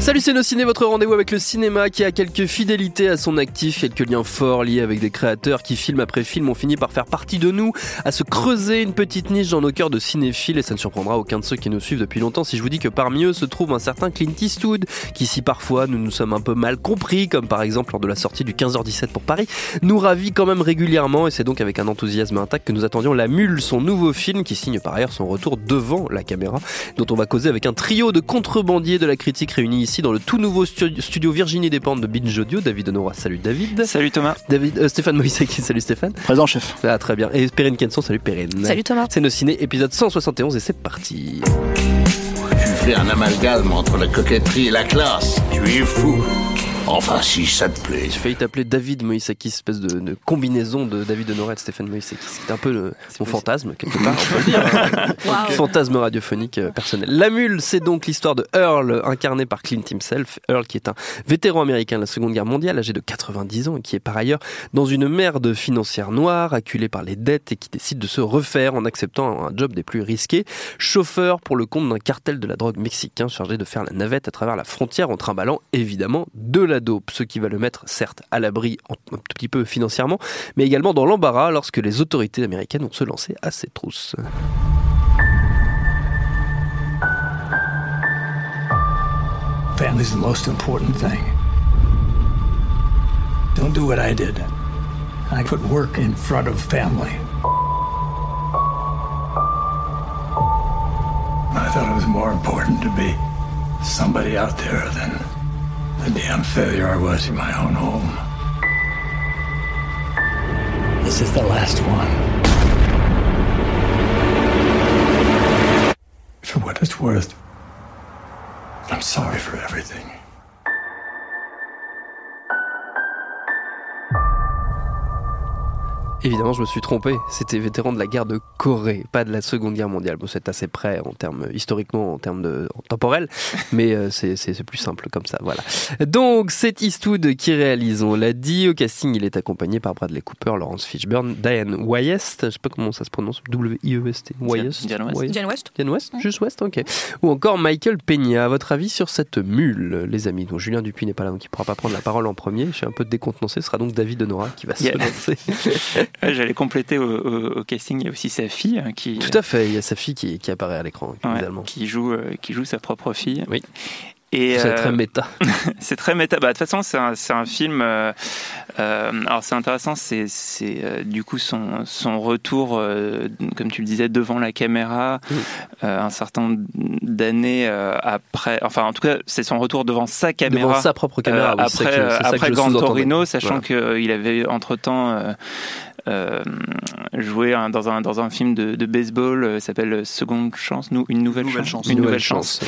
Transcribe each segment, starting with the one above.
Salut c'est nos ciné, votre rendez-vous avec le cinéma qui a quelques fidélités à son actif, quelques liens forts liés avec des créateurs qui film après film ont fini par faire partie de nous, à se creuser une petite niche dans nos cœurs de cinéphiles et ça ne surprendra aucun de ceux qui nous suivent depuis longtemps si je vous dis que parmi eux se trouve un certain Clint Eastwood qui si parfois nous nous sommes un peu mal compris comme par exemple lors de la sortie du 15h17 pour Paris, nous ravit quand même régulièrement et c'est donc avec un enthousiasme intact que nous attendions La Mule, son nouveau film qui signe par ailleurs son retour devant la caméra, dont on va causer avec un trio de contrebandiers de la critique réunis ici dans le tout nouveau studio Virginie Despentes de Binge Audio. David Honora, salut David. Salut Thomas. David, euh, Stéphane Moïsaki, salut Stéphane. Présent chef. Ah très bien. Et Perrine Kenson, salut Perrine. Salut Thomas. C'est nos ciné épisode 171 et c'est parti. Tu fais un amalgame entre la coquetterie et la classe. Tu es fou. Enfin, si ça te plaît. J'ai failli t'appeler David Moïsaki, espèce de, de, combinaison de David Honoré et de Stéphane Moïsaki. C'était un peu le, mon fantasme, quelque part, on peut le dire. wow. Fantasme radiophonique euh, personnel. La Mule, c'est donc l'histoire de Earl, incarné par Clint himself. Earl, qui est un vétéran américain de la Seconde Guerre mondiale, âgé de 90 ans, et qui est par ailleurs dans une merde financière noire, acculé par les dettes, et qui décide de se refaire en acceptant un job des plus risqués. Chauffeur pour le compte d'un cartel de la drogue mexicain, chargé de faire la navette à travers la frontière en trimballant évidemment de la ce qui va le mettre certes à l'abri un tout petit peu financièrement, mais également dans l'embarras lorsque les autorités américaines vont se lancer à ses trousses. Family's the most important thing. Don't do what I did. I put work in front of family. I thought it was more important to be somebody out there than the damn failure I was in my own home. This is the last one. For what it's worth, I'm sorry for everything. Évidemment, je me suis trompé. C'était vétéran de la guerre de Corée, pas de la Seconde Guerre mondiale. Bon, c'est assez près en termes historiquement, en termes de en temporel, mais euh, c'est plus simple comme ça. Voilà. Donc, c'est Eastwood qui réalise. On l'a dit au casting, il est accompagné par Bradley Cooper, Laurence Fishburne, Diane Wyest. Je sais pas comment ça se prononce. W I E S T. Wyest. Diane West. Diane West. Diane West. Juste West. Ok. Ou encore Michael Peña. À votre avis sur cette mule, les amis? Donc Julien Dupuis n'est pas là, donc il pourra pas prendre la parole en premier. Je suis un peu décontenancé. Ce sera donc David Honora qui va se Yeah. lancer. J'allais compléter au, au- au casting, il y a aussi sa fille hein, qui, Tout à fait. Il y a sa fille qui, qui apparaît à l'écran, ouais, évidemment. qui, joue, euh, qui joue sa propre fille. Oui. Et C'est euh, très méta. c'est très méta. Bah, de toute façon, c'est un, un film. euh, euh, alors, c'est intéressant. C'est euh, du coup son, son retour, euh, comme tu le disais, devant la caméra, euh, un certain d'années euh, après. Enfin, en tout cas, c'est son retour devant sa caméra. Devant sa propre caméra. Euh, oui, après, ça que après je Gran sous-entendais. Torino, sachant Voilà. qu'il avait entre-temps euh, euh, joué un- dans, un, dans un film de, de baseball euh, s'appelle Seconde Chance, nou, une nouvelle, Nouvelle chance. chance. Une nouvelle chance.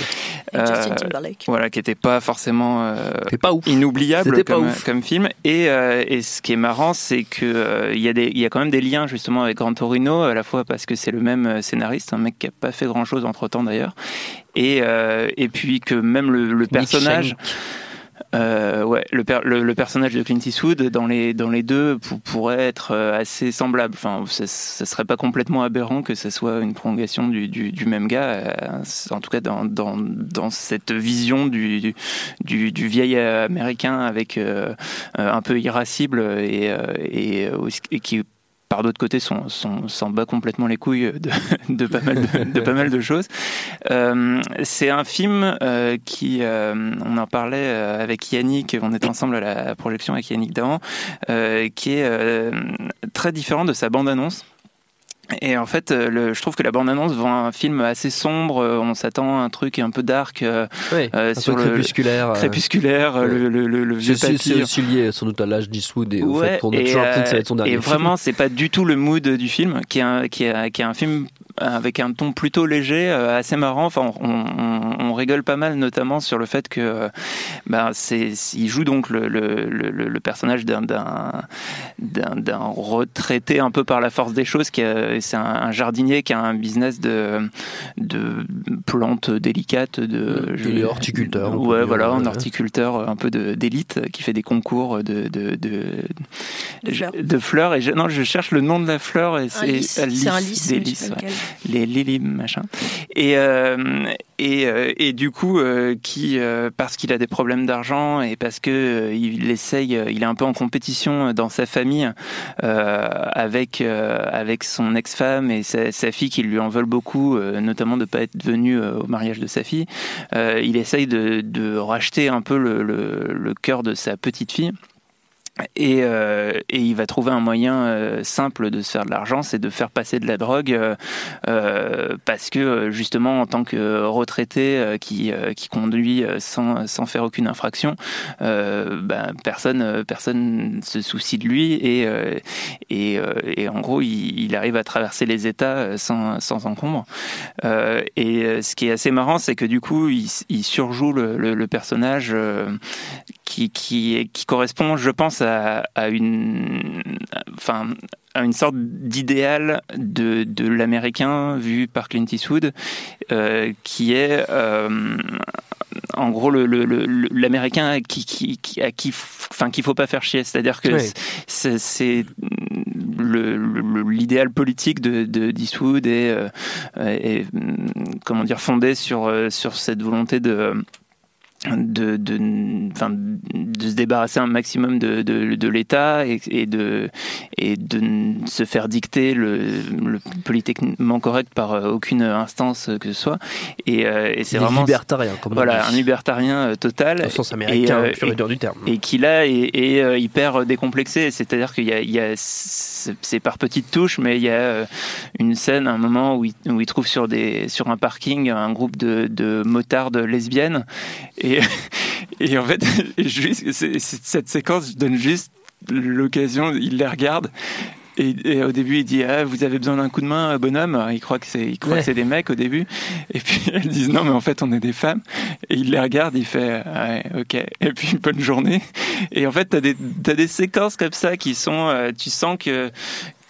Justin Euh, Timberlake. Voilà, qui n'était pas forcément euh, pas ouf. inoubliable pas comme, ouf. comme film. Et, euh, et ce qui est marrant, c'est que euh, il y, a des- il y a quand même des liens justement avec Gran Torino, à la fois parce que c'est le même scénariste, un mec qui a pas fait grand chose entre temps d'ailleurs, et, euh, et puis que même le, le personnage. Euh, ouais, le, le, personnage de Clint Eastwood dans les dans les deux pour- pourrait être euh, assez semblable. Enfin, ça, ça serait pas complètement aberrant que ce soit une prolongation du, du, même gars. euh, en tout cas, dans, dans, dans cette vision du, du, du vieil américain avec un peu irascible et, et, et qui par d'autre côté, s'en s'en bat complètement les couilles de, de, pas, mal de, de choses. Euh, c'est un film euh, qui, euh, on en parlait avec Yannick, on était ensemble à la projection avec Yannick Dahan, qui est très différent de sa bande-annonce. Et en fait, euh, le, je trouve que la bande-annonce vend un film assez sombre. euh, On s'attend à un truc un peu dark, euh, euh, un sur peu le- crépusculaire. euh, crépusculaire, le, le, le, vieux C'est c'est- aussi lié sans doute à l'âge d'Eastwood et au Ouais, fait qu'on a toujours l'impression que ça va euh, être son dernier et film. vraiment, c'est pas du tout le mood du film, qui est un, qui est, qui est un film avec un ton plutôt léger, assez marrant. Enfin, on, rigole pas mal, notamment sur le fait que ben, c'est, il joue donc le, le, le, personnage d'un, d'un, d'un, retraité un peu par la force des choses. Qui c'est un, jardinier qui a un business de, de plantes délicates, de, de horticulteur. Ouais, voilà, un horticulteur un peu d'élite qui fait des concours de de, de, de fleurs. Et non, je cherche le nom de la fleur et c'est un lys, des lys, les lilies machin. Et euh, et, euh, et du coup, euh, qui parce qu'il a des problèmes d'argent et parce que il essaye, il est un peu en compétition dans sa famille avec avec son ex-femme et sa, fille qui lui en veulent beaucoup, notamment de pas être venu au mariage de sa fille. il essaye de, de racheter un peu le, le, le cœur de sa petite fille. Et, euh, et, il va trouver un moyen euh, simple de se faire de l'argent, c'est de faire passer de la drogue, euh, parce que justement en tant que retraité qui, qui conduit sans, sans faire aucune infraction, ben, personne personne se soucie de lui et, et, en gros il, arrive à traverser les États sans, sans encombre. et ce qui est assez marrant, c'est que du coup il, surjoue le personnage qui, qui, qui correspond, je pense, à, à une, enfin, à une sorte d'idéal de, de l'américain vu par Clint Eastwood, euh, qui est euh, en gros l'américain le, le, qui, qui, qui, à qui, enfin, qu'il faut pas faire chier. C'est-à-dire que c'est l'idéal politique de, de d'Eastwood est, euh, est, comment dire fondé sur sur cette volonté de de, de, enfin, de se débarrasser un maximum de, de, de l'État et, et, de, et de se faire dicter le, le politiquement correct par euh, aucune instance que ce soit. Et, euh, et c'est vraiment libertarien, comme voilà, un libertarien euh, total. Au sens américain, et, et, du terme. Et qui là est, est hyper décomplexé. C'est-à-dire qu'il y a, il y a c'est par petites touches, mais il y a une scène, un moment où il, où il trouve sur des sur un parking un groupe de, de motardes lesbiennes et et, en fait, juste, cette séquence donne juste l'occasion, il les regarde. Et, au début, il dit ah, Vous avez besoin d'un coup de main, bonhomme? Il croit que c'est c'est des mecs au début. Et puis elles disent Non, mais en fait, on est des femmes. Et il les regarde, il fait ouais, Ok. Et puis, bonne journée. Et en fait, tu as des, as des séquences comme ça qui sont. Euh, tu sens que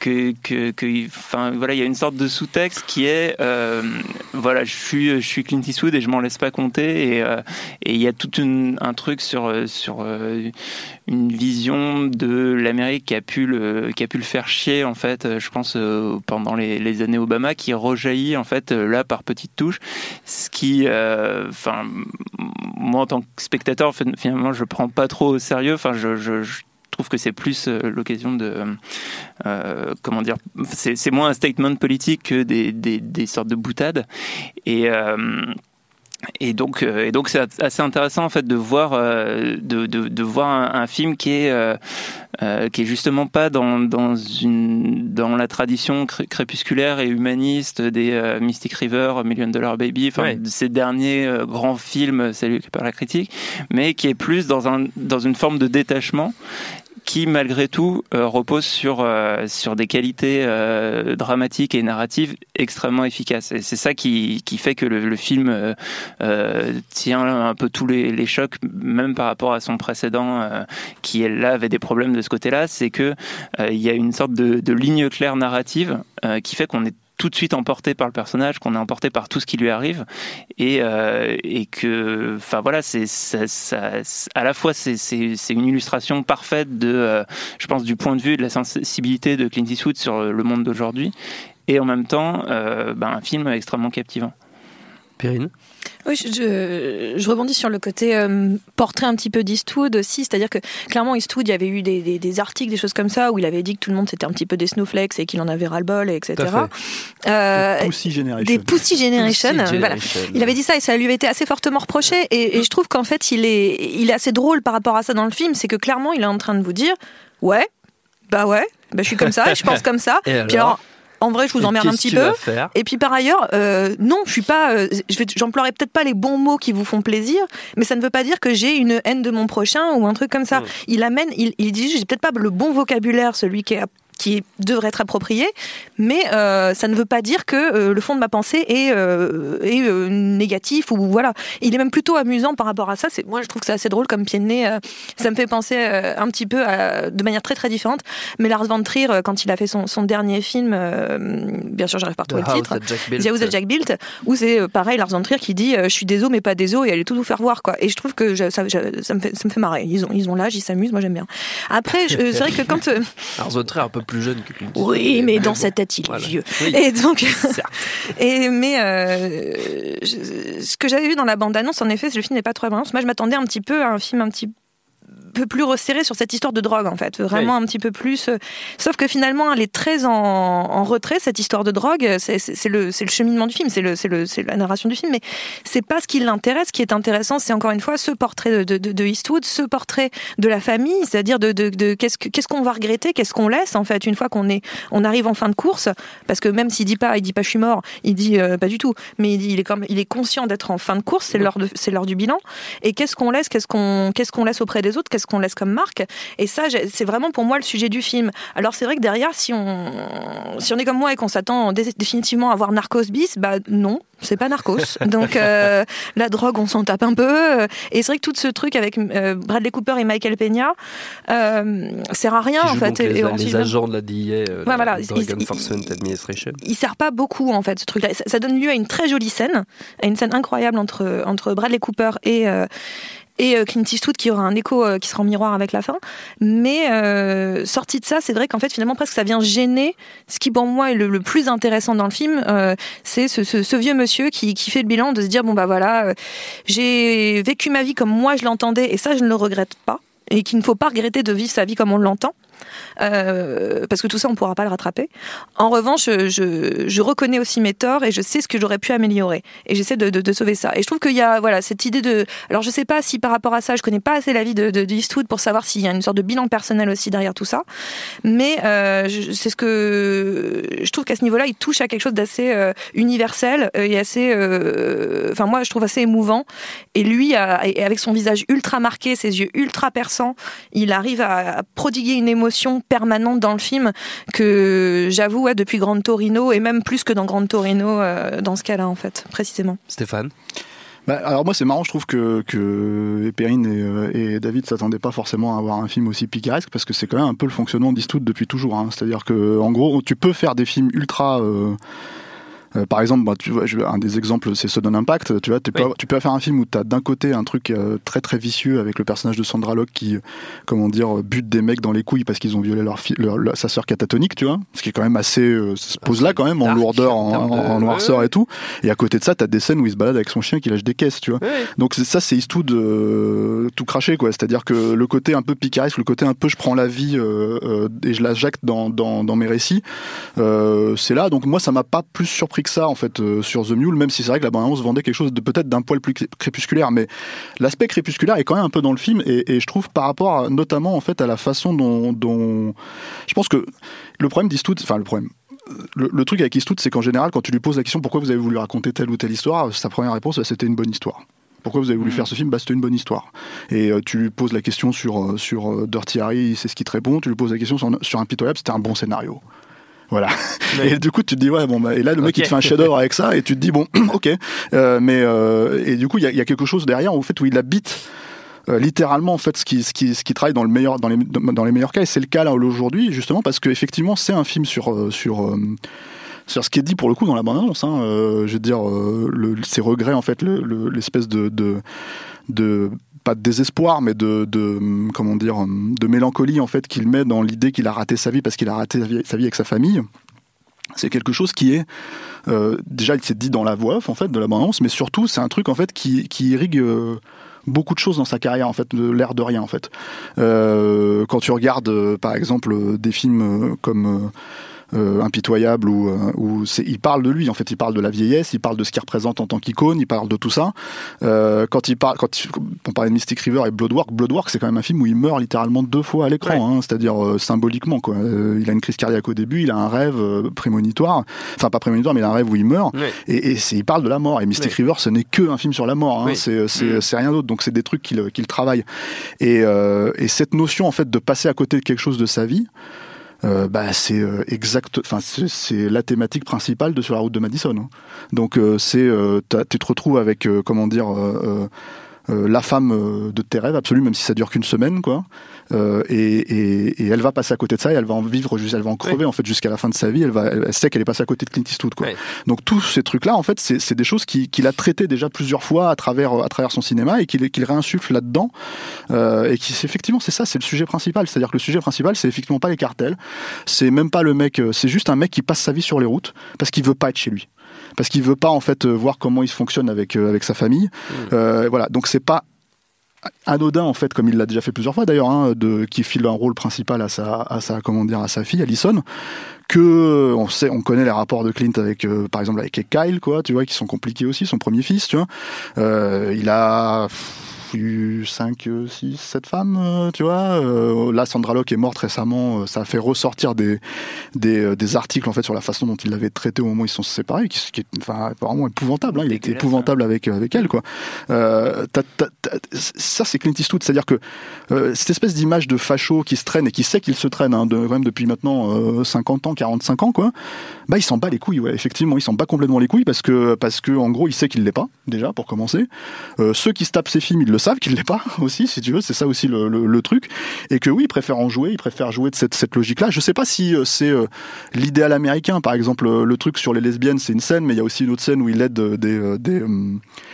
que, que, que, enfin voilà, il y a une sorte de sous-texte qui est, euh, voilà, je suis, je suis Clint Eastwood et je m'en laisse pas compter et, euh, il y a tout un truc sur sur euh, une vision de l'Amérique qui a pu le qui a pu le faire chier en fait, je pense pendant les, années Obama, qui rejaillit en fait là par petites touches, ce qui, enfin moi en tant que spectateur finalement je prends pas trop au sérieux, enfin je trouve que c'est plus euh, l'occasion de euh, comment dire c'est moins un statement politique que des, des, des sortes de boutades. Et euh, et donc, et donc c'est assez intéressant en fait de voir, de, de, de voir un, film qui est euh, qui est justement pas dans, dans une dans la tradition crépusculaire et humaniste des Mystic River, Million Dollar Baby, enfin de ces derniers grands films salués par la critique, mais qui est plus dans un dans une forme de détachement qui malgré tout euh, repose sur euh, sur des qualités euh, dramatiques et narratives extrêmement efficaces. Et c'est ça qui, qui fait que le, le film tient un peu tous les, les, chocs, même par rapport à son précédent, qui là avait des problèmes de ce côté-là. C'est que il y a une sorte de, de ligne claire narrative qui fait qu'on est tout de suite emporté par le personnage, qu'on est emporté par tout ce qui lui arrive, et, euh, et que, enfin voilà, c'est à la fois c'est une illustration parfaite de, euh, je pense, du point de vue de la sensibilité de Clint Eastwood sur le monde d'aujourd'hui, et en même temps, euh, ben, un film extrêmement captivant. Périne oui, je, je, rebondis sur le côté euh, portrait un petit peu d'Eastwood aussi, c'est-à-dire que clairement Eastwood, il y avait eu des, des, des, articles, des choses comme ça, où il avait dit que tout le monde c'était un petit peu des snowflakes et qu'il en avait ras-le-bol, etc. Euh, des Pussy Generation. Des Pussy Generation, voilà. Il avait dit ça et ça lui avait été assez fortement reproché, et, et je trouve qu'en fait il est, il est assez drôle par rapport à ça dans le film, c'est que clairement il est en train de vous dire, ouais, bah ouais, bah je suis comme ça, et je pense comme ça. Et Puis alors, en vrai, je vous emmerde un petit peu. Et puis par ailleurs, euh, non, je suis pas. Euh, j'emploierai peut-être pas les bons mots qui vous font plaisir, mais ça ne veut pas dire que j'ai une haine de mon prochain ou un truc comme ça. Mm. Il amène, il, il dit, j'ai peut-être pas le bon vocabulaire, celui qui est qui devrait être approprié, mais euh, ça ne veut pas dire que euh, le fond de ma pensée est, euh, est négatif ou voilà. Il est même plutôt amusant par rapport à ça. C'est moi je trouve que c'est assez drôle comme pied de nez. ça me fait penser un petit peu à, de manière très très différente. Mais Lars von Trier quand il a fait son, son dernier film, bien sûr j'arrive pas à trouver le titre, The House Jack Built, où c'est pareil Lars von Trier qui dit je suis désolé mais pas désolé et allez tout nous faire voir quoi. Et je trouve que ça, ça, me fait, ça me fait marrer. Ils ont ils ont l'âge, ils s'amusent, moi j'aime bien. Après c'est vrai que quand Lars von Trier un peu plus jeune que Oui, mais dans sa tête, il est vieux. Et donc, et mais euh, ce que j'avais vu dans la bande-annonce, en effet, le film n'est pas trop Moi, je m'attendais un petit peu à un film un petit peu plus resserré sur cette histoire de drogue en fait, vraiment un petit peu plus. Euh, sauf que finalement, elle est très en, retrait cette histoire de drogue. C'est le, le cheminement du film, c'est le, le, la narration du film, mais c'est pas ce qui l'intéresse. Ce qui est intéressant, c'est encore une fois ce portrait de, de, de, Eastwood, ce portrait de la famille, c'est-à-dire de, de, qu'est-ce qu'est-ce qu'on va regretter, qu'est-ce qu'on laisse en fait une fois qu'on on arrive en fin de course, parce que même s'il dit pas, il dit pas je suis mort, il dit euh, pas du tout, mais il dit il est comme, il est conscient d'être en fin de course, c'est l'heure du bilan. Et qu'est-ce qu'on laisse, qu'est-ce qu'on qu'est-ce qu'on laisse auprès des autres, qu'est-ce qu'on laisse comme marque. Et ça, c'est vraiment pour moi le sujet du film. Alors c'est vrai que derrière, si on, si on est comme moi et qu'on s'attend définitivement à voir Narcos bis, bah non, c'est pas Narcos. Donc euh, la drogue, on s'en tape un peu. Et c'est vrai que tout ce truc avec euh, Bradley Cooper et Michael Peña euh, sert à rien en fait. Les, les agents de la DIA, voilà, Drug Enforcement Administration. Il sert pas beaucoup en fait ce truc-là. Ça, ça, donne lieu à une très jolie scène, à une scène incroyable entre entre Bradley Cooper et et euh, Clint Eastwood qui aura un écho euh, qui sera en miroir avec la fin. Mais euh, sorti de ça, c'est vrai qu'en fait finalement presque ça vient gêner. Ce qui pour moi est le, plus intéressant dans le film, c'est ce, vieux monsieur qui, qui, fait le bilan de se dire bon bah voilà, j'ai vécu ma vie comme moi je l'entendais et ça je ne le regrette pas et qu'il ne faut pas regretter de vivre sa vie comme on l'entend. Euh, parce que tout ça, on ne pourra pas le rattraper. En revanche, je, reconnais aussi mes torts et je sais ce que j'aurais pu améliorer. Et j'essaie de, de, sauver ça. Et je trouve qu'il y a voilà, cette idée de... Alors, je ne sais pas si par rapport à ça, je connais pas assez la vie de, de, Eastwood pour savoir s'il y a une sorte de bilan personnel aussi derrière tout ça. Mais euh, c'est ce que... Je trouve qu'à ce niveau-là, il touche à quelque chose d'assez euh, universel et assez... Enfin, moi, je trouve assez émouvant. Et lui, avec son visage ultra marqué, ses yeux ultra perçants, il arrive à prodiguer une émotion permanente dans le film que j'avoue depuis Grand Torino et même plus que dans Grand Torino euh, dans ce cas-là en fait précisément. Stéphane bah, alors moi c'est marrant, je trouve que, que Perrine et, euh, et David s'attendaient pas forcément à avoir un film aussi picaresque parce que c'est quand même un peu le fonctionnement d'Eastwood depuis toujours. Hein. C'est-à-dire que en gros tu peux faire des films ultra euh, euh, par exemple, bah, tu vois, un des exemples, c'est Sudden Impact. Tu vois, tu peux, tu peux faire un film où tu as d'un côté un truc euh, très très vicieux avec le personnage de Sandra Locke qui, comment dire, bute des mecs dans les couilles parce qu'ils ont violé leur, leur, sa sœur catatonique, tu vois. Ce qui est quand même assez, euh, se pose là quand même en lourdeur, en, noirceur et tout. Et à côté de ça, tu as des scènes où il se balade avec son chien qui lâche des caisses, tu vois. Donc ça, c'est Eastwood tout craché, quoi. C'est-à-dire que le côté un peu picaresque, le côté un peu je prends la vie et je la jacte dans, dans, dans mes récits, c'est là. Donc moi, ça m'a pas plus surpris que ça en fait euh, sur The Mule, même si c'est vrai que la bande-annonce vendait quelque chose de peut-être d'un poil plus crépusculaire, mais l'aspect crépusculaire est quand même un peu dans le film et, je trouve par rapport notamment en fait à la façon dont, je pense que le problème d'Eastwood, enfin le problème, le, truc avec Eastwood, c'est qu'en général, quand tu lui poses la question pourquoi vous avez voulu raconter telle ou telle histoire, sa première réponse, bah, c'était une bonne histoire. Pourquoi vous avez voulu mm. faire ce film bah, C'était une bonne histoire. Et euh, tu lui poses la question sur, euh, sur Dirty Harry, c'est ce qui te répond. Tu lui poses la question sur, sur Impitoyable, c'était un bon scénario. Voilà. Et du coup, tu te dis ouais bon bah, et là le mec il te fait un shadow avec ça et tu te dis bon ok. Euh, mais euh, et du coup il y a, y a, quelque chose derrière au fait où il habite euh, littéralement en fait ce qui ce qui ce qui travaille dans le meilleur dans les dans les meilleurs cas et c'est le cas là aujourd'hui justement parce que effectivement c'est un film sur euh, sur euh, sur ce qui est dit pour le coup dans la bande annonce hein, je veux dire le, ses regrets en fait l'espèce le, de, de de pas de désespoir, mais de, comment dire, de mélancolie en fait qu'il met dans l'idée qu'il a raté sa vie parce qu'il a raté sa vie, avec sa famille. C'est quelque chose qui est euh, déjà il s'est dit dans la voix off en fait de l'abondance, mais surtout c'est un truc en fait qui, irrigue euh, beaucoup de choses dans sa carrière en fait, l'air de rien en fait. Euh, quand tu regardes par exemple des films comme euh, impitoyable où, euh, où il parle de lui en fait il parle de la vieillesse il parle de ce qu'il représente en tant qu'icône il parle de tout ça. Euh, quand il parle quand on parlait de Mystic River et Bloodwork Bloodwork c'est quand même un film où il meurt littéralement deux fois à l'écran hein, c'est-à-dire euh, symboliquement quoi. Il a une crise cardiaque au début il a un rêve prémonitoire. Enfin pas prémonitoire mais il a un rêve où il meurt. Et, et il parle de la mort. Et Mystic River ce n'est que un film sur la mort hein, c'est mm. c'est rien d'autre. Donc c'est des trucs qu'il qu'il travaille. Et, et cette notion en fait de passer à côté de quelque chose de sa vie euh, bah c'est euh, exact enfin c'est la thématique principale de sur la route de Madison hein. donc euh, c'est tu te retrouves avec comment dire la femme de tes rêves absolue même si ça dure qu'une semaine quoi euh, et, et, et, elle va passer à côté de ça et elle va en vivre, elle va en crever en fait jusqu'à la fin de sa vie. Elle, va, elle sait qu'elle est passée à côté de Clint Eastwood. Quoi. Donc tous ces trucs-là, en fait, c'est des choses qu'il qui a traitées déjà plusieurs fois à travers, à travers son cinéma et qu'il qu'il réinsuffle là-dedans. Euh, et qui effectivement, c'est ça, c'est le sujet principal. C'est-à-dire que le sujet principal, c'est effectivement pas les cartels, c'est même pas le mec, euh, c'est juste un mec qui passe sa vie sur les routes parce qu'il veut pas être chez lui parce qu'il veut pas en fait euh, voir comment il fonctionne avec avec sa famille. Mmh. Euh, voilà, donc c'est pas anodin en fait comme il l'a déjà fait plusieurs fois d'ailleurs hein, de qui file un rôle principal à sa à sa comment dire à sa fille Alison que on sait on connaît les rapports de Clint avec euh, par exemple avec Kyle quoi tu vois qui sont compliqués aussi son premier fils tu vois euh, il a eu 5, 6, 7 femmes, euh, tu vois. Euh, là, Sandra Locke est morte récemment. Euh, ça a fait ressortir des, des, des, articles en fait sur la façon dont il l'avait traité au moment où ils se sont séparés, qui, qui est enfin, vraiment épouvantable. Hein. Il était épouvantable avec, avec elle, quoi. Euh, ça, c'est Clint Eastwood. C'est-à-dire que cette espèce d'image de facho qui se traîne et qui sait qu'il se traîne, hein, de, même depuis maintenant 50 ans, 45 ans, quoi, bah, il s'en bat les couilles, ouais. Effectivement, il s'en bat complètement les couilles parce que, parce que, en gros, il sait qu'il l'est pas, déjà, pour commencer. ceux qui se tapent ses films, ils le savent qu'il l'est pas aussi, si tu veux. C'est ça aussi le, le, truc. Et que oui, il préfère en jouer, il préfère jouer de cette, cette logique-là. Je sais pas si euh, c'est euh, l'idéal américain. Par exemple, euh, le truc sur les lesbiennes, c'est une scène, mais il y a aussi une autre scène où il aide des, des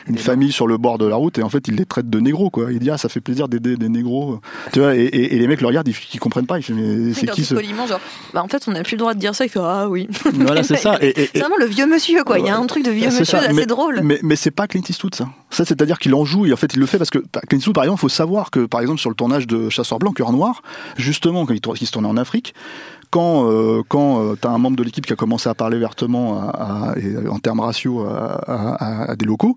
une famille sur le bord de la route et en fait il les traite de négros quoi. Il dit ah ça fait plaisir d'aider des négros. Tu vois et, et, les mecs le regardent, ils, ils comprennent pas. Ils font mais c'est qui ce genre bah en fait on n'a plus le droit de dire ça. Il fait ah oui. Voilà c'est ça. c'est vraiment le vieux monsieur quoi. Il y a un truc de vieux monsieur assez drôle. Mais mais c'est pas Clint Eastwood ça. Ça c'est-à-dire qu'il en joue et en fait il le fait parce que Clint Eastwood par exemple il faut savoir que, par exemple, sur le tournage de Chasseur Blanc, Cœur Noir, justement, quand il, se tournait en Afrique, quand, euh, quand euh, tu as un membre de l'équipe qui a commencé à parler vertement à, en termes raciaux à, des locaux,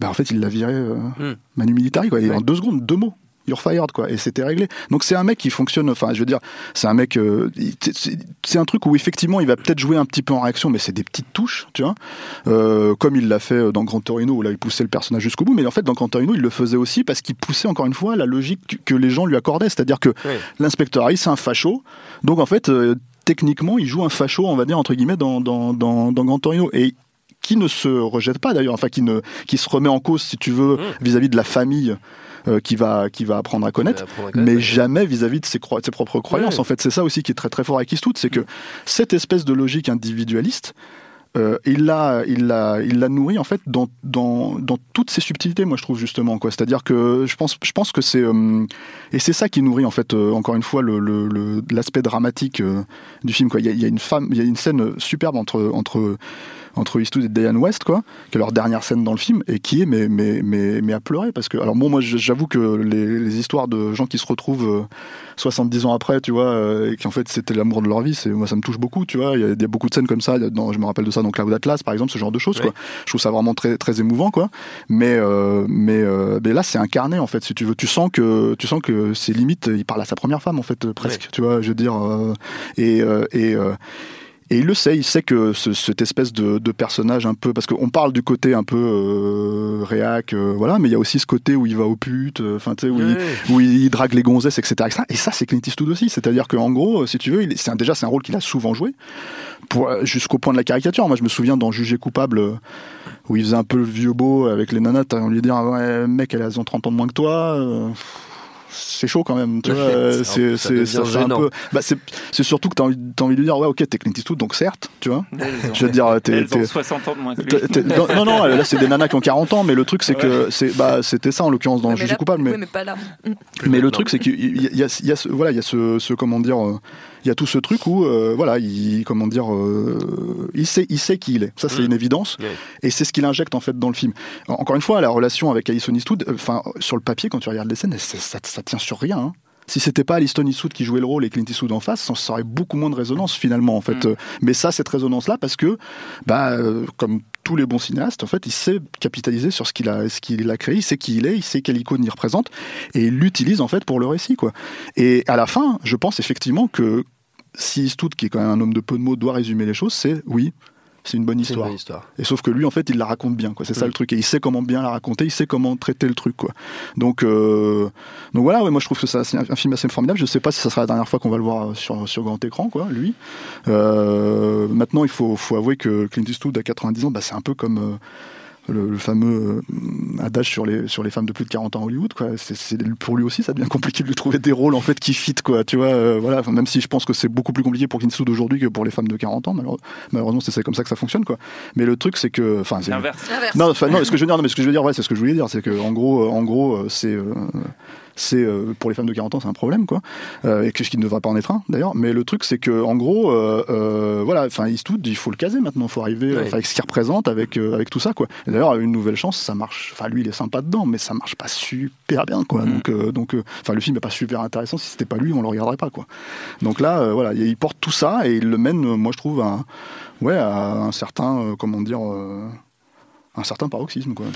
bah en fait, il l'a viré euh, hmm. manu militari, quoi. en deux secondes, deux mots you're fired quoi. Et c'était réglé. Donc c'est un mec qui fonctionne enfin je veux dire c'est un mec euh, c'est un truc où effectivement il va peut-être jouer un petit peu en réaction mais c'est des petites touches tu vois. Euh, comme il l'a fait dans Grand Torino où là il poussait le personnage jusqu'au bout. Mais en fait dans Grand Torino il le faisait aussi parce qu'il poussait encore une fois la logique que les gens lui accordaient. C'est-à-dire que l'inspecteur Harry c'est un facho. Donc en fait euh, techniquement il joue un facho on va dire entre guillemets dans dans dans, dans Grand Torino. Et qui ne se rejette pas d'ailleurs, enfin qui ne qui se remet en cause si tu veux mmh. vis-à-vis -vis de la famille euh, qui va qui va apprendre à connaître, mais jamais vis-à-vis de ses, ses propres croyances. En fait, c'est ça aussi qui est très très fort avec Eastwood, c'est que mm. cette espèce de logique individualiste, euh, il l'a il l'a il l'a nourri en fait dans, dans dans toutes ses subtilités moi je trouve justement quoi c'est-à-dire que je pense je pense que c'est euh, et c'est ça qui nourrit en fait euh, encore une fois le l'aspect le, dramatique du film quoi il y a, il y a une femme il y a une scène superbe entre entre entre Eastwood et Diane West, quoi, qui est leur dernière scène dans le film, et qui est mais, mais, mais, mais à pleurer. Parce que, alors bon, moi j'avoue que les, les, histoires de gens qui se retrouvent 70 euh, ans après, tu vois, euh, et qui en fait c'était l'amour de leur vie, c'est moi ça me touche beaucoup, tu vois. Il y, a, y a beaucoup de scènes comme ça, dans, je me rappelle de ça dans Cloud Atlas, par exemple, ce genre de choses, quoi. Je trouve ça vraiment très, très émouvant, quoi. Mais, euh, mais, mais là, c'est incarné, en fait, si tu veux. Tu sens que, tu sens que c'est limite, il parle à sa première femme, en fait, presque, tu vois, je veux dire. et, et et il le sait, il sait que ce, cette espèce de, de, personnage un peu, parce qu'on parle du côté un peu euh, réac, euh, voilà, mais il y a aussi ce côté où il va aux putes, euh, enfin tu sais, où, il, où il drague les gonzesses, etc., etc. Et ça, c'est Clint Eastwood aussi. C'est-à-dire qu'en gros, si tu veux, c'est déjà c'est un rôle qu'il a souvent joué, pour jusqu'au point de la caricature. Moi, je me souviens dans Jugé coupable où il faisait un peu le vieux beau avec les nanas, on lui dit ah ouais, mec, elle a 30 ans de moins que toi c'est chaud quand même. Tu vois, c'est c'est un peu. Bah, c'est surtout que t'as envie, as envie de dire ouais ok t'es Clint Eastwood donc certes tu vois. je veux dire t'es 60 ans de moins que lui. Non non là c'est des nanas qui ont 40 ans mais le truc c'est que c'est bah c'était ça en l'occurrence dans ouais, Jugé coupable mais. mais pas là. Mais le truc c'est qu'il y, a, y a ce, voilà il y a ce, ce comment dire euh, il y a tout ce truc où euh, voilà il comment dire euh, il sait il sait qui il est ça c'est mm. une évidence et c'est ce qu'il injecte en fait dans le film encore une fois la relation avec Alison Eastwood enfin sur le papier quand tu regardes les scènes ça, ça, tient sur rien hein. Si c'était pas Alison Eastwood qui jouait le rôle et Clint Eastwood en face, ça aurait beaucoup moins de résonance finalement en fait. Mm. Mais ça, cette résonance-là, parce que, bah, euh, comme tous les bons cinéastes, en fait, il sait capitaliser sur ce qu'il a, ce qu'il a créé, il sait qui il est, il sait quelle icône il représente, et il l'utilise en fait pour le récit, quoi. Et à la fin, je pense effectivement que si Eastwood, qui est quand même un homme de peu de mots, doit résumer les choses, c'est oui, c'est une bonne histoire. Et sauf que lui, en fait, il la raconte bien. C'est ça le truc. Et il sait comment bien la raconter, il sait comment traiter le truc, quoi. Donc, euh, donc voilà, ouais, moi je trouve que c'est un, film assez formidable. Je sais pas si ça sera la dernière fois qu'on va le voir sur, sur grand écran, quoi, lui. Euh, maintenant, il faut, faut avouer que Clint Eastwood à 90 ans, bah, c'est un peu comme. Euh, le, fameux euh, adage sur les sur les femmes de plus de 40 ans à Hollywood quoi. C'est pour lui aussi ça devient compliqué de lui trouver des rôles en fait qui fit quoi tu vois euh, voilà. Même si je pense que c'est beaucoup plus compliqué pour Clint Eastwood aujourd'hui que pour les femmes de 40 ans malheureusement c'est comme ça que ça fonctionne quoi. Mais le truc c'est que enfin c'est l'inverse. Non, non ce que je veux dire non mais ce que je veux dire ouais c'est ce que je voulais dire c'est que en gros en gros c'est c'est euh, pour les femmes de 40 ans c'est un problème quoi. Euh, et que ce qui ne devrait pas en être un d'ailleurs. Mais le truc c'est que en gros euh, voilà enfin Eastwood il faut le caser maintenant il faut arriver avec ce qu'il représente avec avec tout ça quoi. D'ailleurs une nouvelle chance ça marche enfin lui il est sympa dedans mais ça marche pas super bien quoi. Mm. donc donc enfin le film est pas super intéressant. Si c'était pas lui on le regarderait pas quoi. Donc là voilà il porte tout ça et il le mène moi je trouve à, ouais à un certain comment dire un certain paroxysme quoi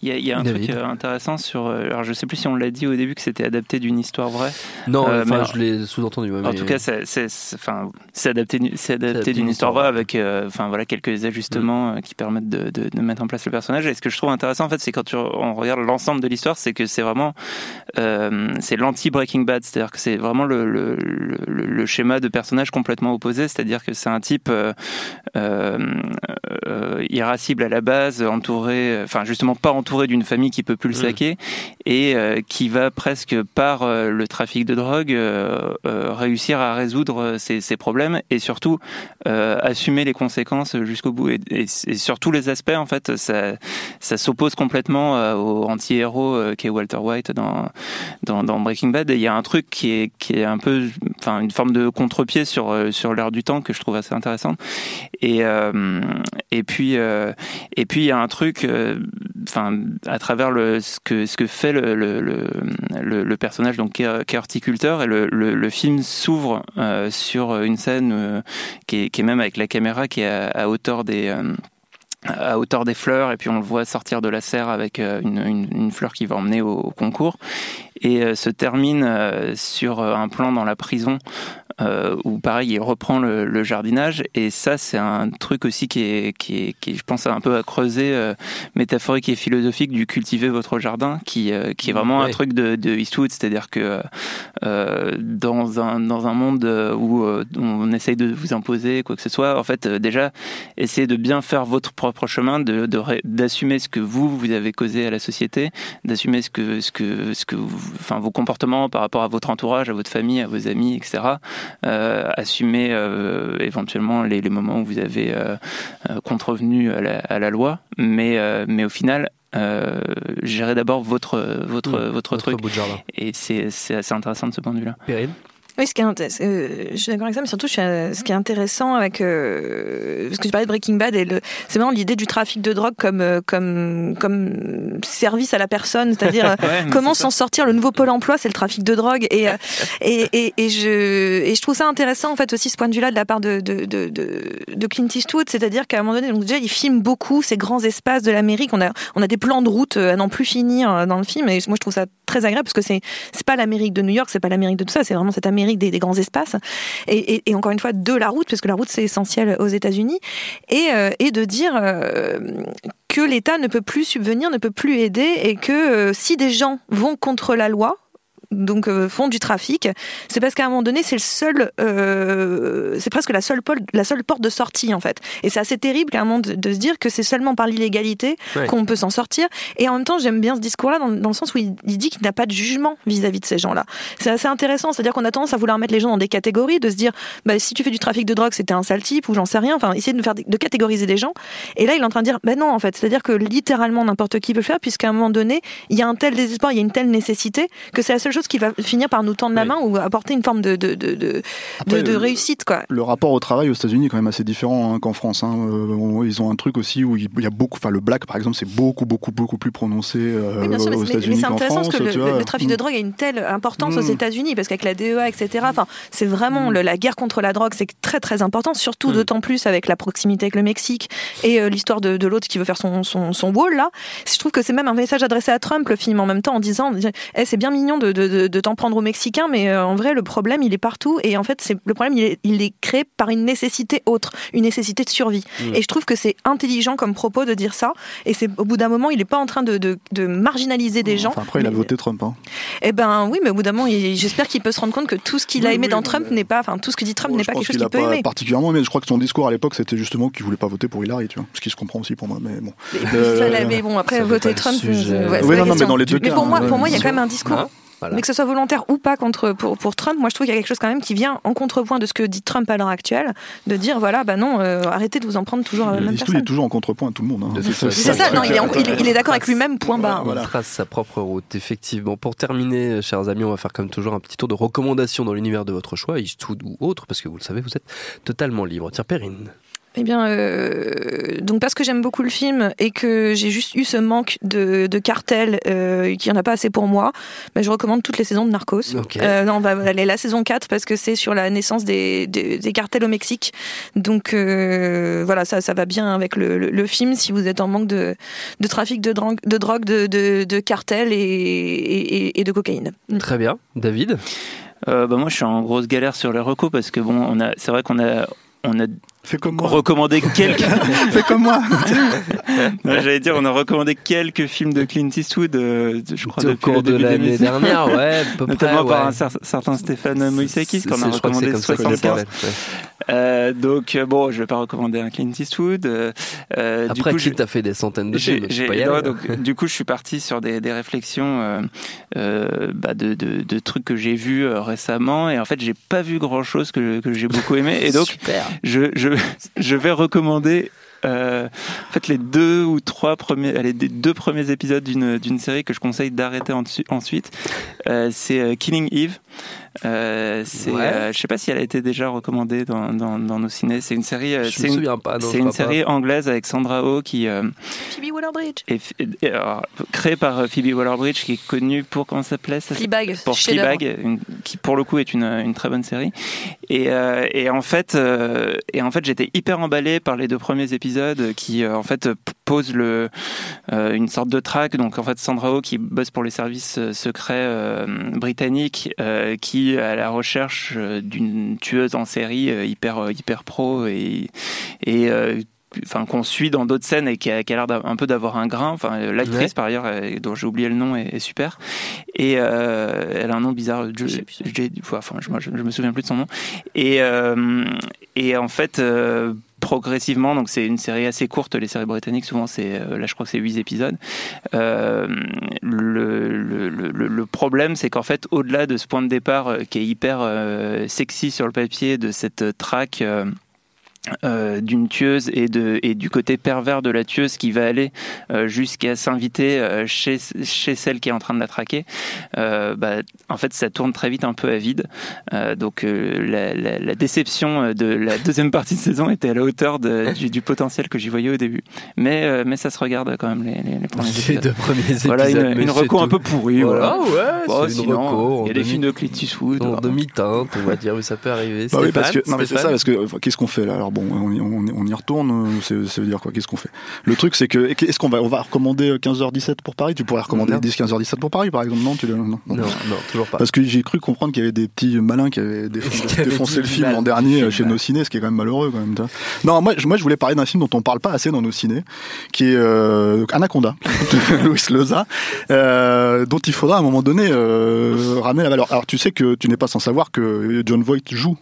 il y, a un truc euh, intéressant sur. Euh, alors, je sais plus si on l'a dit au début que c'était adapté d'une histoire vraie. Non, euh, enfin, je l'ai sous-entendu. En tout cas, c'est adapté, adapté d'une histoire vraie avec, enfin voilà, quelques ajustements mm. qui permettent de, de, mettre en place le personnage. Et ce que je trouve intéressant, en fait, c'est quand tu, on regarde l'ensemble de l'histoire, c'est que c'est vraiment, c'est l'anti Breaking Bad, c'est-à-dire que c'est vraiment le, le, le, schéma de personnage complètement opposé, c'est-à-dire que c'est un type irascible à la base, entouré, enfin justement pas entouré entouré d'une famille qui peut plus le mmh. saquer et euh, qui va presque par euh, le trafic de drogue euh, réussir à résoudre ces, problèmes et surtout assumer les conséquences jusqu'au bout. Et, sur tous les aspects en fait ça, ça s'oppose complètement au anti-héros qui est Walter White dans, dans, Breaking Bad. Et il y a un truc qui est, qui est un peu enfin une forme de contre-pied sur, sur l'heure du temps que je trouve assez intéressante et, et puis et puis il y a un truc enfin à travers le, ce, que, ce que fait le, le, le, personnage donc, qui est, horticulteur. Et le, film s'ouvre euh, sur une scène euh, qui, est, qui, est, même avec la caméra qui est à, hauteur des. Euh, à hauteur des fleurs et puis on le voit sortir de la serre avec une, une, fleur qui va emmener au concours et se termine sur un plan dans la prison euh, où pareil, il reprend le, jardinage. Et ça, c'est un truc aussi qui est, qui est, qui je pense, un peu à creuser, euh, métaphorique et philosophique du cultiver votre jardin, qui, euh, qui est vraiment un truc de, de Eastwood, c'est-à-dire que euh, dans, un, dans un monde où on essaye de vous imposer quoi que ce soit, en fait, déjà, essayez de bien faire votre propre chemin, de, d'assumer ce que vous, vous avez causé à la société, d'assumer ce que, ce que, ce que enfin, vos comportements par rapport à votre entourage, à votre famille, à vos amis, etc. Euh, assumer euh, éventuellement les, les, moments où vous avez euh, contrevenu à la, à la, loi, mais, mais au final, euh, gérer d'abord votre votre mmh, votre, truc. et c'est assez intéressant de ce point de vue-là. Oui, ce qui est, euh, je suis d'accord avec ça, mais surtout, ce qui est intéressant avec euh, parce que tu parlais de Breaking Bad et le, c'est vraiment l'idée du trafic de drogue comme euh, comme comme service à la personne, c'est-à-dire comment s'en sortir. Le nouveau pôle emploi, c'est le trafic de drogue. Et, et, et et je et je trouve ça intéressant en fait aussi ce point de vue-là de la part de de de, de, Clint Eastwood, c'est-à-dire qu'à un moment donné, donc déjà, il filme beaucoup ces grands espaces de l'Amérique. On a on a des plans de route à n'en plus finir dans le film. Et moi je trouve ça très agréable parce que c'est c'est pas l'Amérique de New York, c'est pas l'Amérique de tout ça, c'est vraiment cette Amérique des, grands espaces. Et, encore une fois, de la route, parce que la route, c'est essentiel aux États-Unis. Et, euh, et de dire euh, que l'État ne peut plus subvenir, ne peut plus aider, et que euh, si des gens vont contre la loi, donc euh, font du trafic, c'est parce qu'à un moment donné, c'est le seul, euh, c'est presque la seule, la seule porte de sortie en fait. Et c'est assez terrible qu'à un moment de, se dire que c'est seulement par l'illégalité qu'on peut s'en sortir. Et en même temps, j'aime bien ce discours-là dans, le sens où il, dit qu'il n'a pas de jugement vis-à-vis de ces gens-là. C'est assez intéressant, c'est-à-dire qu'on a tendance à vouloir mettre les gens dans des catégories, de se dire, bah, si tu fais du trafic de drogue, c'était un sale type ou j'en sais rien. Enfin, essayer de faire de catégoriser des gens. Et là, il est en train de dire, ben non, en fait, c'est-à-dire que littéralement n'importe qui peut le faire, puisqu'à un moment donné, il y a un tel désespoir, il y a une telle nécessité que c'est la seule chose qui va finir par nous tendre la main ou apporter une forme de, de, de, de, réussite. Quoi. Le rapport au travail aux États-Unis est quand même assez différent hein, qu'en France. Hein. Euh, ils ont un truc aussi où il y a beaucoup, enfin le black par exemple, c'est beaucoup, beaucoup, beaucoup plus prononcé euh, aux États-Unis. Mais, c'est intéressant parce que le, trafic de drogue a une telle importance aux mm. États-Unis parce qu'avec la DEA, etc., c'est vraiment mm. la guerre contre la drogue, c'est très très important, surtout mm. d'autant plus avec la proximité avec le Mexique et euh, l'histoire de, l'autre qui veut faire son, son, son wall là. Je trouve que c'est même un message adressé à Trump, le film, en même temps, en disant eh, c'est bien mignon de, de, de, de t'en prendre aux Mexicains, mais euh, en vrai, le problème, il est partout. Et en fait, c'est le problème, il est, il est créé par une nécessité autre, une nécessité de survie. Mm. Et je trouve que c'est intelligent comme propos de dire ça. Et c'est au bout d'un moment, il n'est pas en train de, de, de marginaliser des gens. Enfin, après, il a Mais- voté Trump. Hein. Eh ben oui, mais au bout d'un moment, j'espère qu'il peut se rendre compte que tout ce qu'il a Oui, aimé oui, dans Trump mais- n'est pas, enfin, tout ce que dit Trump Bon, n'est pas quelque chose qu'il a peut pas aimer. particulièrement aimé. Je crois que son discours à l'époque, c'était justement qu'il voulait pas voter pour Hillary, tu vois. Ce qui se comprend aussi pour moi. Mais bon. Mais, Euh, mais bon, après, voter Trump, ouais, Oui, non, non, mais dans les deux Mais cas, pour moi, hein, pour moi, il y a quand même un discours. Voilà. Mais que ce soit volontaire ou pas contre, pour, pour Trump, moi je trouve qu'il y a quelque chose quand même qui vient en contrepoint de ce que dit Trump à l'heure actuelle, de dire voilà, bah non, euh, arrêtez de vous en prendre toujours à la même Eastwood est personne. toujours en contrepoint à tout le monde. hein. C'est ça, non, il est, euh, il est- il est d'accord avec lui-même, point barre. Voilà. Il trace sa propre route, effectivement. Pour terminer, chers amis, on va faire comme toujours un petit tour de recommandations dans l'univers de votre choix, Eastwood ou autre, parce que vous le savez, vous êtes totalement libre. Tiens, Perrine. Eh bien, euh, donc parce que j'aime beaucoup le film et que j'ai juste eu ce manque de, de cartel, euh, qu'il n'y en a pas assez pour moi, bah, je recommande toutes les saisons de Narcos. Euh, non, on va aller la saison 4 parce que c'est sur la naissance des, des, des cartels au Mexique. Donc euh, voilà, ça, ça va bien avec le, le, le film si vous êtes en manque de, de trafic de drogue, de, drogue, de, de, de cartel et, et, et de cocaïne. Très bien. David? Euh, bah, moi, je suis en grosse galère sur les recos parce que bon, on a, c'est vrai qu'on a, on a Fais comme moi. recommandé quelques. Fais comme moi. J'allais dire, on a recommandé quelques films de Clint Eastwood, euh, je crois, au depuis cours le de début l'année dernière, ouais, à peu Notamment près. par ouais. un cer- certain Stéphane Moïsakis qu'on a recommandé comme ça qu'il 75. s'appelle, ouais. Euh, donc euh, bon, je vais pas recommander un Clint Eastwood. euh, euh, du Après, coup, Clint a fait des centaines de films. je j'ai- peux pas y non, aller. donc, du coup, je suis parti sur des, des réflexions euh, euh, bah, de, de, de trucs que j'ai vus euh, récemment et en fait, j'ai pas vu grand chose que, que j'ai beaucoup aimé et donc Super. je, je, je vais recommander euh, en fait les deux ou trois premiers des deux premiers épisodes d'une série que je conseille d'arrêter en- ensuite Euh, c'est euh, Killing Eve euh, c'est Ouais. euh, je sais pas si elle a été déjà recommandée dans, dans, dans nos ciné c'est une série euh, Je c'est me une, souviens pas. non, c'est une pas. série anglaise avec Sandra Oh qui euh, Phoebe Waller-Bridge. créée par Phoebe Waller-Bridge qui est connue pour comment ça s'appelait ça Fleabag, pour. Fleabag, une- qui pour le coup est une, une très bonne série. Et, euh, et en fait, euh, et en fait, j'étais hyper emballé par les deux premiers épisodes qui euh, en fait p- posent le euh, une sorte de track. Donc en fait, Sandra Oh qui bosse pour les services euh, secrets britanniques, qui est à la recherche d'une tueuse en série hyper hyper pro et et enfin qu'on suit dans d'autres scènes et qui a, qui a l'air d'un- un peu d'avoir un grain enfin l'actrice Ouais. par ailleurs dont j'ai oublié le nom est, est super et euh, elle a un nom bizarre je, Je j'ai- enfin je, je, je me souviens plus de son nom et euh, et en fait euh, progressivement donc c'est une série assez courte les séries britanniques souvent c'est euh, là je crois que c'est 8 épisodes. Euh, le, le, problème c'est qu'en fait au-delà de ce point de départ euh, qui est hyper sexy sur le papier de cette track euh, euh, d'une tueuse et, de, et du côté pervers de la tueuse qui va aller euh, jusqu'à s'inviter euh, chez, chez celle qui est en train de la traquer, euh, bah, en fait ça tourne très vite un peu à vide. Euh, donc euh, la, la, la déception de la deuxième partie de saison était à la hauteur de, du, du potentiel que j'y voyais au début. Mais, euh, mais ça se regarde quand même les, les, les premiers Les épisodes. deux premiers épisodes. Voilà une, une un peu pourrie. Voilà, Voilà. ouais, Bon, c'est une reco. il y a des films de Clint Eastwood. en demi-teinte, on va dire, mais ça peut arriver. Bah oui, parce que, non, mais c'est ça, parce que qu'est-ce qu'on fait là? Alors bon, on y, on retourne, euh, ça veut dire quoi Qu'est-ce qu'on fait? Le truc, c'est que, est-ce qu'on va, on va recommander 15h17 pour Paris? Tu pourrais recommander Non. 10 15h17 pour Paris, par exemple Non, tu non, non. Non, non, toujours pas. Parce que j'ai cru comprendre qu'il y avait des petits malins qui avaient défoncé, Qui avaient défoncé dit le film l'an dernier film, euh, chez ouais. nos ciné, ce qui est quand même malheureux quand même. Non, moi, je- moi je voulais parler d'un film dont on parle pas assez dans nos ciné, qui est euh, Anaconda de Luis Loza, euh, dont il faudra à un moment donné euh, ramener la valeur. Alors tu sais que tu n'es pas sans savoir que John Voight joue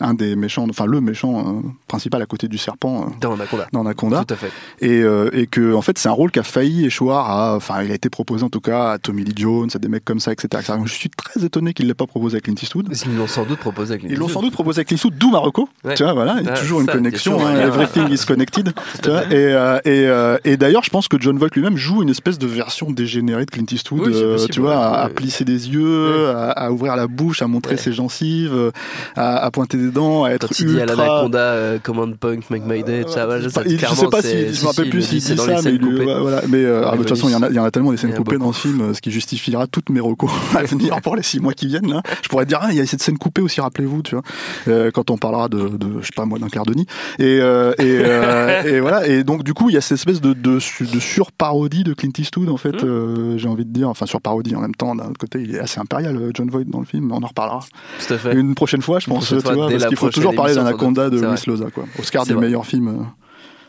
un des méchants, enfin le méchant euh, principal à côté du serpent euh, Dans Anaconda. dans Anaconda. Tout à fait. et, euh, et que en fait c'est un rôle qui a failli échoir à enfin il a été proposé en tout cas à Tommy Lee Jones à des mecs comme ça etc, je suis très étonné qu'il l'ait pas proposé à Clint Eastwood. Ils l'ont sans doute proposé avec les ils l'ont sans doute proposé à Clint Eastwood d'où Marocco. Ouais. tu vois voilà il y a Ouais, toujours une ça, connexion toujours hein, everything is connected tu vois, et, euh, et, et d'ailleurs je pense que John Voight lui-même joue une espèce de version dégénérée de Clint Eastwood Oui, c'est possible, tu vois à, à plisser des yeux à, à ouvrir la bouche à montrer ses gencives à, à pointer des des dents, à être Quand il dit à ultra. l'anaconda euh, Command Punk, Make My Day, ça, voilà, ça, Il- je sais pas si je me rappelle plus s'il dit, ça, mais, voilà. euh, de toute façon, il y, en a, il y en a tellement des scènes coupées dans le beaucoup. film, euh, ce qui justifiera toutes mes recos à venir pour les six mois qui viennent. Là. Je pourrais dire, ah, il y a cette scène coupée aussi, rappelez-vous, tu vois, euh, quand on parlera de, de, je sais pas moi, d'un clair de nid. Et, et, et voilà. Et donc, du coup, il y a cette espèce de, de, de sur-parodie de Clint Eastwood, en fait, Mmh. j'ai envie de dire. Enfin, sur-parodie en même temps, d'un autre côté, il est assez impérial, John Voight, dans le film, on en reparlera. Tout à fait. Une prochaine fois, je pense, tu vois, parce la qu'il faut toujours parler d'Anaconda de C'est Loza, quoi. Oscar C'est du meilleur film. euh,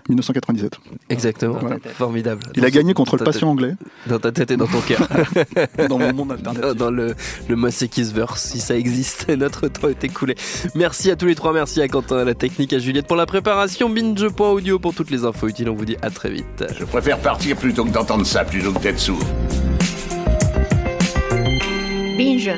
1997. Exactement. Voilà. Formidable. Il Dans a gagné contre le patient anglais Dans ta tête et dans ton cœur. dans mon monde alternatif. dans le, le si ça existe. Notre temps est écoulé. Merci à tous les trois. Merci à Quentin, à la technique, à Juliette pour la préparation. Binge.audio pour toutes les infos utiles. On vous dit à très vite. Je préfère partir plutôt que d'entendre ça, plutôt que d'être sourd. Binge.